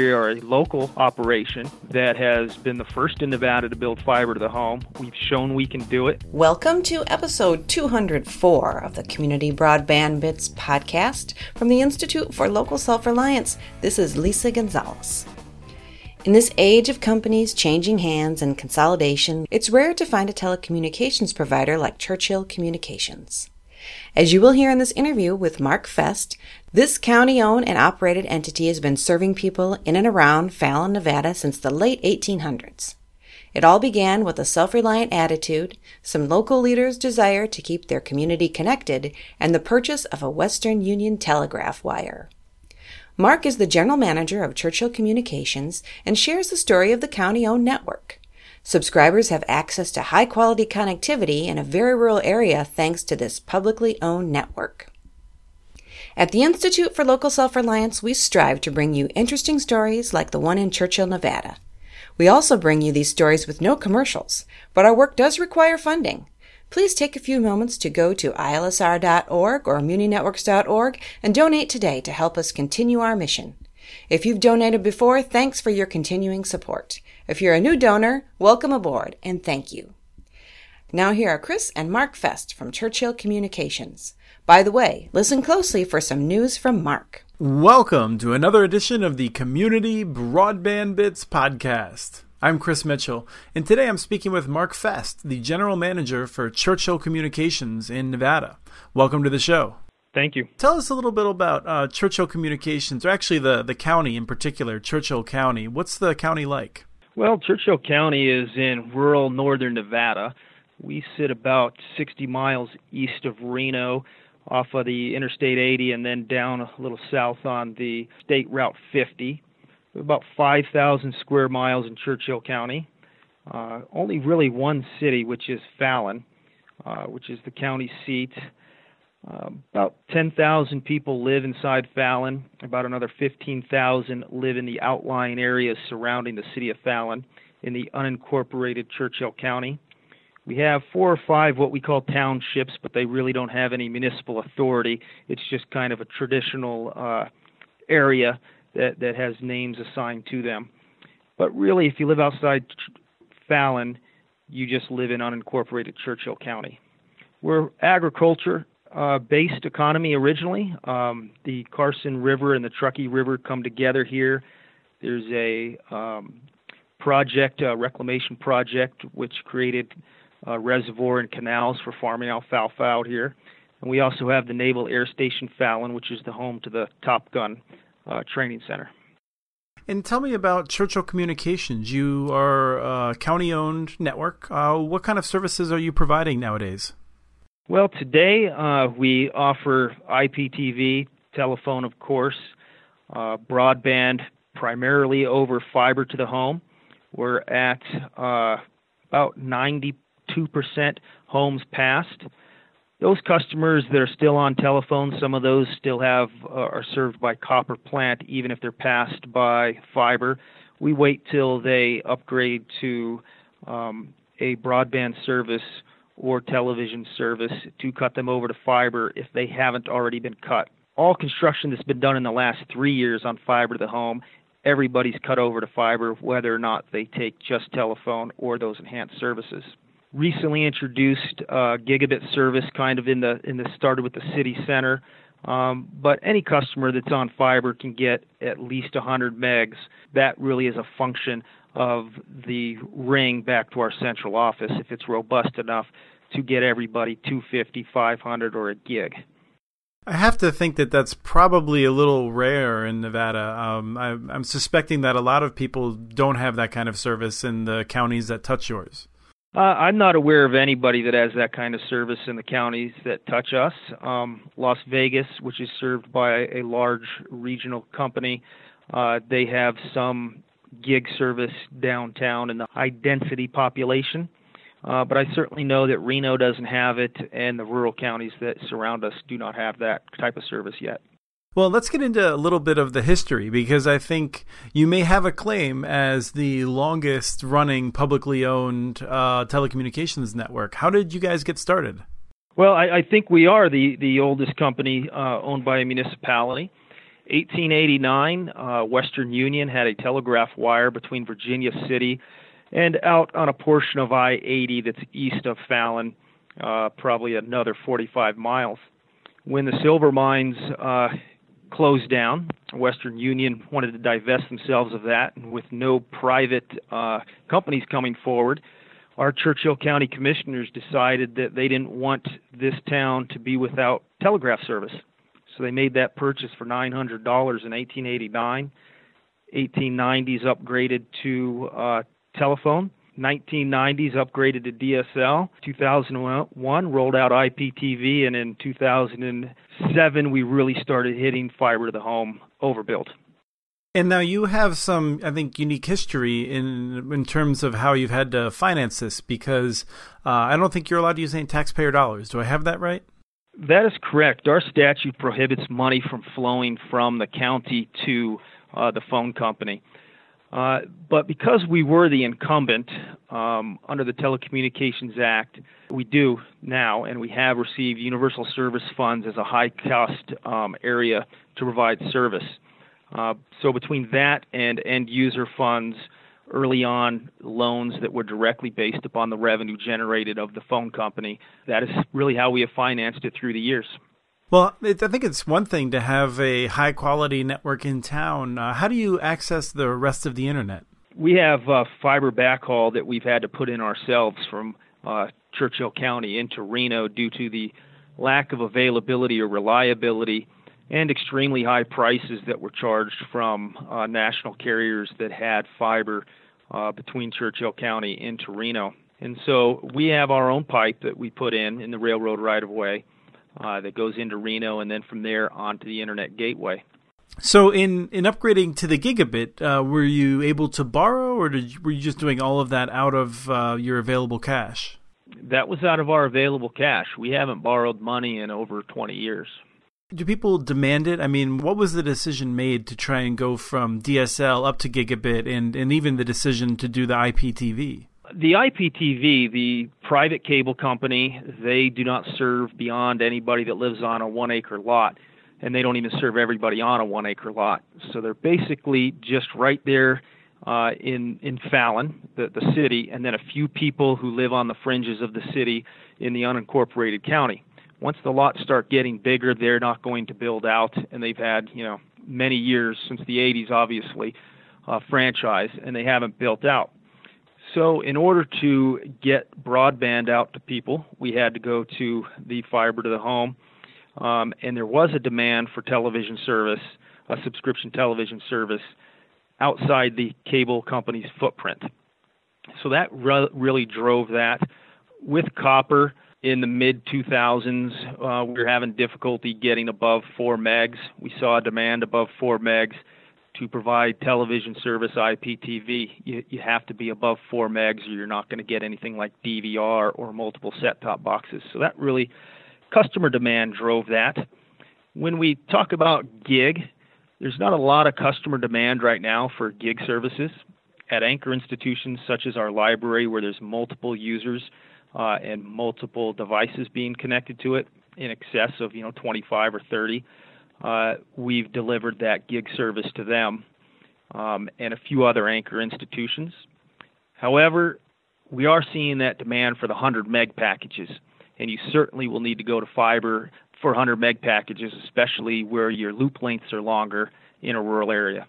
We are a local operation that has been the first in Nevada to build fiber to the home. We've shown we can do it. Welcome to episode 204 of the Community Broadband Bits podcast from the Institute for Local Self Reliance. This is Lisa Gonzalez. In this age of companies changing hands and consolidation, it's rare to find a telecommunications provider like Churchill Communications. As you will hear in this interview with Mark Feest, this county owned and operated entity has been serving people in and around Fallon, Nevada since the late 1800s. It all began with a self reliant attitude, some local leaders' desire to keep their community connected, and the purchase of a Western Union telegraph wire. Mark is the general manager of Churchill Communications and shares the story of the county owned network. Subscribers have access to high quality connectivity in a very rural area thanks to this publicly owned network. At the Institute for Local Self Reliance, we strive to bring you interesting stories like the one in Churchill, Nevada. We also bring you these stories with no commercials, but our work does require funding. Please take a few moments to go to ilsr.org or muninetworks.org and donate today to help us continue our mission. If you've donated before, thanks for your continuing support. If you're a new donor, welcome aboard and thank you. Now, here are Chris and Mark Feest from Churchill Communications. By the way, listen closely for some news from Mark. Welcome to another edition of the Community Broadband Bits podcast. I'm Chris Mitchell, and today I'm speaking with Mark Feest, the general manager for Churchill Communications in Nevada. Welcome to the show. Thank you. Tell us a little bit about uh, Churchill Communications, or actually the, the county in particular, Churchill County. What's the county like? Well, Churchill County is in rural northern Nevada. We sit about 60 miles east of Reno off of the Interstate 80 and then down a little south on the State Route 50. About 5,000 square miles in Churchill County. Uh, only really one city, which is Fallon, uh, which is the county seat. Uh, about 10,000 people live inside Fallon. About another 15,000 live in the outlying areas surrounding the city of Fallon in the unincorporated Churchill County. We have four or five what we call townships, but they really don't have any municipal authority. It's just kind of a traditional uh, area that, that has names assigned to them. But really, if you live outside Fallon, you just live in unincorporated Churchill County. We're agriculture uh, based economy originally. Um, the Carson River and the Truckee River come together here. There's a um, project, a reclamation project, which created a reservoir and canals for farming alfalfa out here. And we also have the Naval Air Station Fallon, which is the home to the Top Gun uh, Training Center. And tell me about Churchill Communications. You are a county owned network. Uh, what kind of services are you providing nowadays? Well, today uh, we offer IPTV, telephone, of course, uh, broadband, primarily over fiber to the home. We're at uh, about 92% homes passed. Those customers that are still on telephone, some of those still have uh, are served by copper plant, even if they're passed by fiber. We wait till they upgrade to um, a broadband service or television service to cut them over to fiber if they haven't already been cut. All construction that's been done in the last three years on fiber to the home, everybody's cut over to fiber, whether or not they take just telephone or those enhanced services. Recently introduced uh, gigabit service, kind of in the in the started with the city center, um, but any customer that's on fiber can get at least 100 megs. That really is a function of the ring back to our central office if it's robust enough to get everybody 250, 500, or a gig. I have to think that that's probably a little rare in Nevada. Um, I, I'm suspecting that a lot of people don't have that kind of service in the counties that touch yours. Uh, I'm not aware of anybody that has that kind of service in the counties that touch us. Um, Las Vegas, which is served by a large regional company, uh, they have some gig service downtown in the high density population. Uh, but I certainly know that Reno doesn't have it, and the rural counties that surround us do not have that type of service yet. Well, let's get into a little bit of the history because I think you may have a claim as the longest running publicly owned uh, telecommunications network. How did you guys get started? Well, I, I think we are the, the oldest company uh, owned by a municipality 1889, uh, Western Union had a telegraph wire between Virginia City and out on a portion of I 80 that's east of Fallon, uh, probably another 45 miles. When the silver mines uh, closed down, Western Union wanted to divest themselves of that, and with no private uh, companies coming forward, our Churchill County commissioners decided that they didn't want this town to be without telegraph service. So they made that purchase for $900 in 1889. 1890s upgraded to uh, telephone. 1990s upgraded to DSL. 2001 rolled out IPTV, and in 2007 we really started hitting fiber to the home overbuilt. And now you have some, I think, unique history in in terms of how you've had to finance this because uh, I don't think you're allowed to use any taxpayer dollars. Do I have that right? That is correct. Our statute prohibits money from flowing from the county to uh, the phone company. Uh, but because we were the incumbent um, under the Telecommunications Act, we do now, and we have received universal service funds as a high cost um, area to provide service. Uh, so between that and end user funds, early on loans that were directly based upon the revenue generated of the phone company, that is really how we have financed it through the years. Well, it, I think it's one thing to have a high quality network in town. Uh, how do you access the rest of the internet? We have uh, fiber backhaul that we've had to put in ourselves from uh, Churchill County into Reno due to the lack of availability or reliability and extremely high prices that were charged from uh, national carriers that had fiber uh, between Churchill County into Reno. And so we have our own pipe that we put in in the railroad right of way uh, that goes into Reno and then from there onto the internet gateway. So, in, in upgrading to the gigabit, uh, were you able to borrow, or did, were you just doing all of that out of uh, your available cash? That was out of our available cash. We haven't borrowed money in over 20 years. Do people demand it? I mean, what was the decision made to try and go from DSL up to gigabit, and, and even the decision to do the IPTV? The IPTV, the private cable company, they do not serve beyond anybody that lives on a one acre lot, and they don't even serve everybody on a one acre lot. So they're basically just right there uh, in in Fallon, the the city, and then a few people who live on the fringes of the city in the unincorporated county. Once the lots start getting bigger, they're not going to build out, and they've had you know many years since the 80s, obviously, uh, franchise, and they haven't built out. So, in order to get broadband out to people, we had to go to the fiber to the home, um, and there was a demand for television service, a subscription television service, outside the cable company's footprint. So that re- really drove that. With copper in the mid 2000s, uh, we were having difficulty getting above 4 megs. We saw a demand above 4 megs to provide television service IPTV, you, you have to be above 4 megs or you're not going to get anything like DVR or multiple set top boxes. So that really, customer demand drove that. When we talk about gig, there's not a lot of customer demand right now for gig services. At anchor institutions such as our library, where there's multiple users uh, and multiple devices being connected to it, in excess of you know 25 or 30, uh, we've delivered that gig service to them um, and a few other anchor institutions. However, we are seeing that demand for the 100 meg packages, and you certainly will need to go to fiber for 100 meg packages, especially where your loop lengths are longer in a rural area.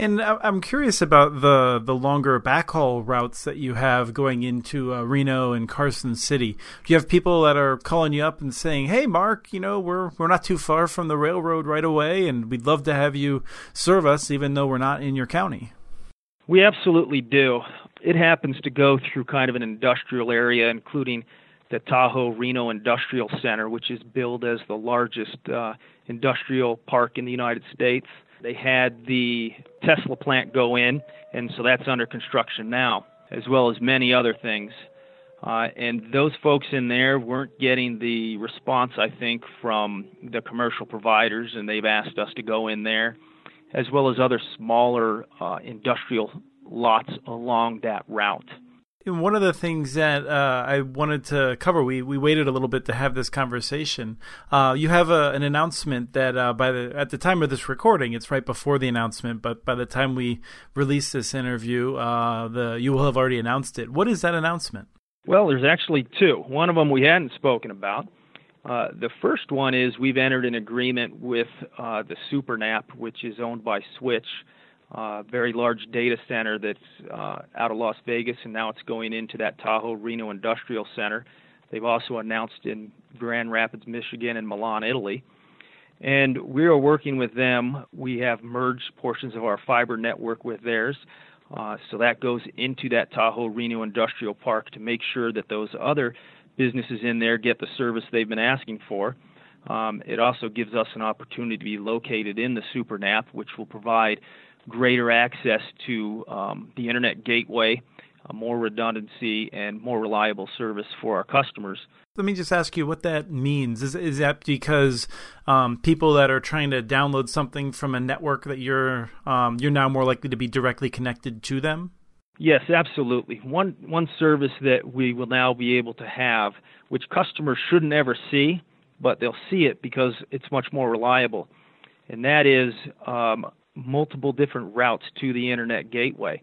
And I'm curious about the the longer backhaul routes that you have going into uh, Reno and Carson City. Do you have people that are calling you up and saying, "Hey, Mark, you know we're we're not too far from the railroad right away, and we'd love to have you serve us, even though we're not in your county." We absolutely do. It happens to go through kind of an industrial area, including the Tahoe Reno Industrial Center, which is billed as the largest uh, industrial park in the United States. They had the Tesla plant go in, and so that's under construction now, as well as many other things. Uh, and those folks in there weren't getting the response, I think, from the commercial providers, and they've asked us to go in there, as well as other smaller uh, industrial lots along that route. One of the things that uh, I wanted to cover, we, we waited a little bit to have this conversation. Uh, you have a, an announcement that uh, by the at the time of this recording, it's right before the announcement, but by the time we release this interview, uh, the you will have already announced it. What is that announcement? Well, there's actually two. One of them we hadn't spoken about. Uh, the first one is we've entered an agreement with uh, the SuperNAP, which is owned by Switch very large data center that's uh, out of Las Vegas, and now it's going into that Tahoe Reno Industrial Center. They've also announced in Grand Rapids, Michigan, and Milan, Italy. And we are working with them. We have merged portions of our fiber network with theirs. Uh, so that goes into that Tahoe Reno Industrial Park to make sure that those other businesses in there get the service they've been asking for. Um, it also gives us an opportunity to be located in the SuperNAP, which will provide greater access to um, the internet gateway, more redundancy, and more reliable service for our customers. Let me just ask you what that means. Is is that because um, people that are trying to download something from a network that you're um, you're now more likely to be directly connected to them? Yes, absolutely. One one service that we will now be able to have, which customers shouldn't ever see, but they'll see it because it's much more reliable, and that is um, multiple different routes to the internet gateway,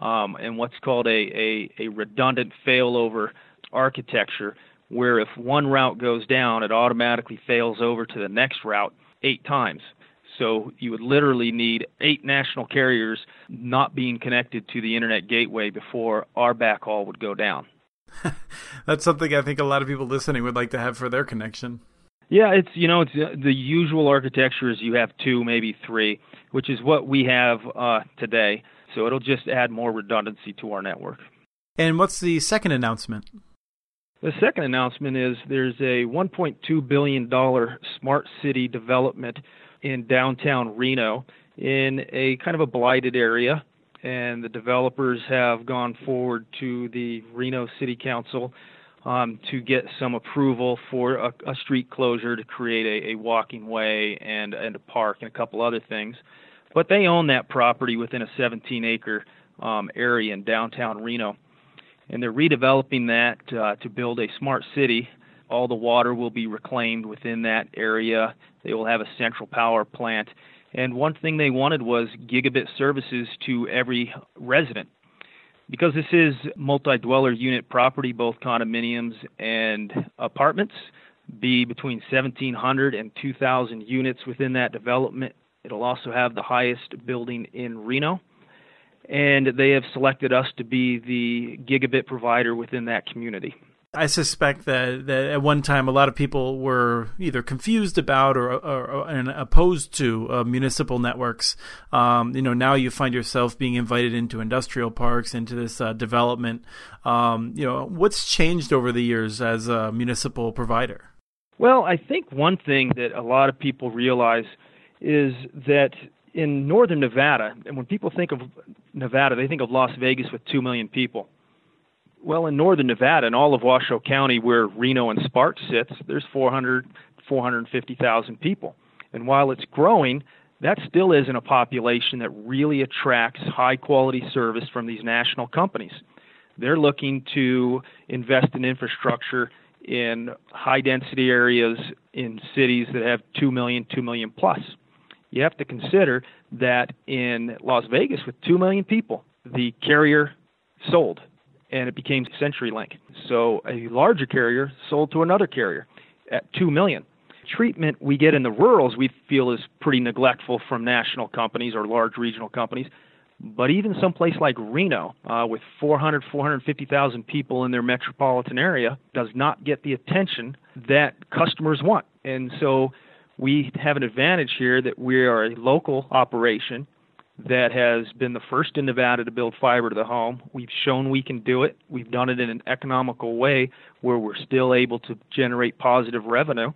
um, and what's called a, a, a redundant failover architecture, where if one route goes down, it automatically fails over to the next route eight times. So you would literally need eight national carriers not being connected to the internet gateway before our backhaul would go down. That's something I think a lot of people listening would like to have for their connection. Yeah, it's you know it's uh, the usual architecture is you have two, maybe three, which is what we have uh, today. So it'll just add more redundancy to our network. And what's the second announcement? The second announcement is there's a 1.2 billion dollar smart city development in downtown Reno in a kind of a blighted area, and the developers have gone forward to the Reno City Council um, to get some approval for a, a street closure to create a, a walking way and, and a park and a couple other things. But they own that property within a 17 acre um, area in downtown Reno. And they're redeveloping that uh, to build a smart city. All the water will be reclaimed within that area. They will have a central power plant. And one thing they wanted was gigabit services to every resident because this is multi-dweller unit property, both condominiums and apartments, be between 1,700 and 2,000 units within that development. It'll also have the highest building in Reno, and they have selected us to be the gigabit provider within that community. I suspect that, that at one time a lot of people were either confused about or, or, or and opposed to uh, municipal networks. Um, you know, now you find yourself being invited into industrial parks, into this uh, development. Um, you know, what's changed over the years as a municipal provider? Well, I think one thing that a lot of people realize is that in northern Nevada, and when people think of Nevada, they think of Las Vegas with 2 million people well, in northern Nevada and all of Washoe County, where Reno and Sparks sits, there's 400, 450,000 people. And while it's growing, that still isn't a population that really attracts high quality service from these national companies. They're looking to invest in infrastructure in high density areas in cities that have 2 million, 2 million plus. You have to consider that in Las Vegas, with 2 million people, the carrier sold and it became CenturyLink. So a larger carrier sold to another carrier at two million. Treatment we get in the rurals we feel is pretty neglectful from national companies or large regional companies. But even someplace like Reno, uh, with 400, 450,000 people in their metropolitan area, does not get the attention that customers want. And so we have an advantage here that we are a local operation that has been the first in Nevada to build fiber to the home. We've shown we can do it. We've done it in an economical way where we're still able to generate positive revenue.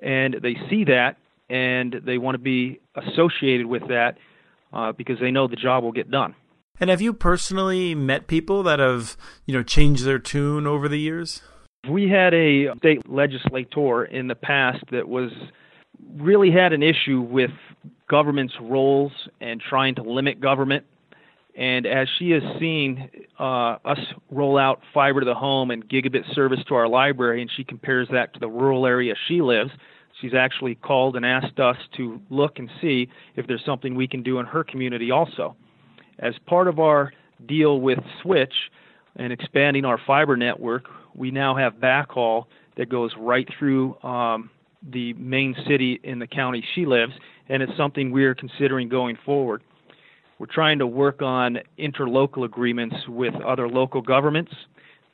And they see that and they want to be associated with that uh, because they know the job will get done. And have you personally met people that have, you know, changed their tune over the years? We had a state legislator in the past that was really had an issue with government's roles and trying to limit government. And as she has seen uh, us roll out fiber to the home and gigabit service to our library, and she compares that to the rural area she lives, she's actually called and asked us to look and see if there's something we can do in her community also. As part of our deal with Switch and expanding our fiber network, we now have backhaul that goes right through um, the main city in the county she lives, and it's something we're considering going forward. We're trying to work on interlocal agreements with other local governments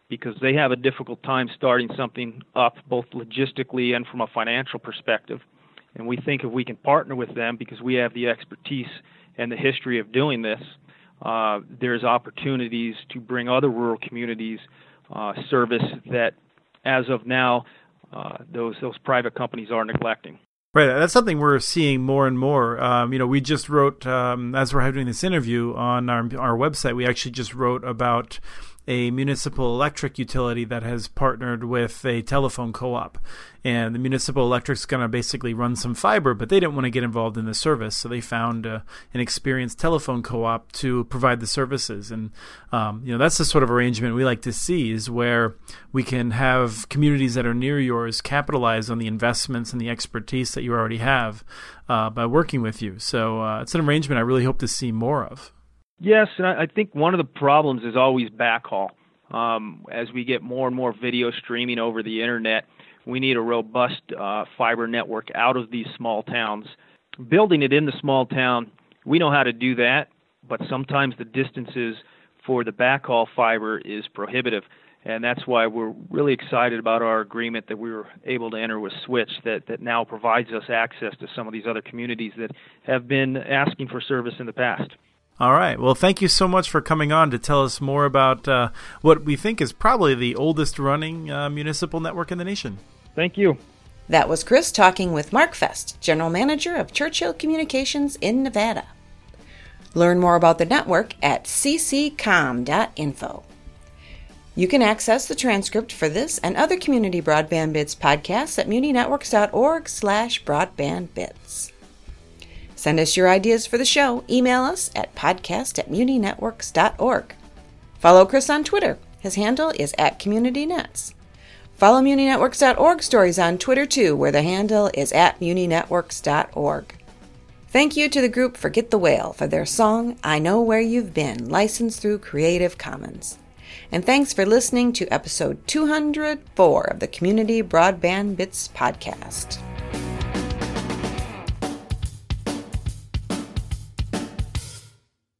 because they have a difficult time starting something up, both logistically and from a financial perspective. And we think if we can partner with them because we have the expertise and the history of doing this, uh, there's opportunities to bring other rural communities uh, service that, as of now, uh, those those private companies are neglecting. Right, that's something we're seeing more and more. Um, you know, we just wrote um, as we're having this interview on our our website. We actually just wrote about a municipal electric utility that has partnered with a telephone co-op. And the municipal electric's going to basically run some fiber but they didn't want to get involved in the service so they found uh, an experienced telephone co-op to provide the services. And um, you know that's the sort of arrangement we like to see is where we can have communities that are near yours capitalize on the investments and the expertise that you already have uh, by working with you. So uh, it's an arrangement i really hope to see more of Yes, and I think one of the problems is always backhaul. Um, as we get more and more video streaming over the internet, we need a robust uh, fiber network out of these small towns. Building it in the small town, we know how to do that, but sometimes the distances for the backhaul fiber is prohibitive. And that's why we're really excited about our agreement that we were able to enter with Switch that, that now provides us access to some of these other communities that have been asking for service in the past. All right. Well, thank you so much for coming on to tell us more about uh, what we think is probably the oldest running uh, municipal network in the nation. Thank you. That was Chris talking with Mark Feest, General Manager of Churchill Communications in Nevada. Learn more about the network at cccom.info. You can access the transcript for this and other Community Broadband Bits podcasts at muninetworks.org slash broadbandbits. Send us your ideas for the show. Email us at podcast at muninetworks.org. Follow Chris on Twitter. His handle is at CommunityNets. Follow muninetworks.org stories on Twitter too, where the handle is at muninetworks.org. Thank you to the group Forget the Whale for their song I Know Where You've Been, licensed through Creative Commons. And thanks for listening to episode 204 of the Community Broadband Bits podcast.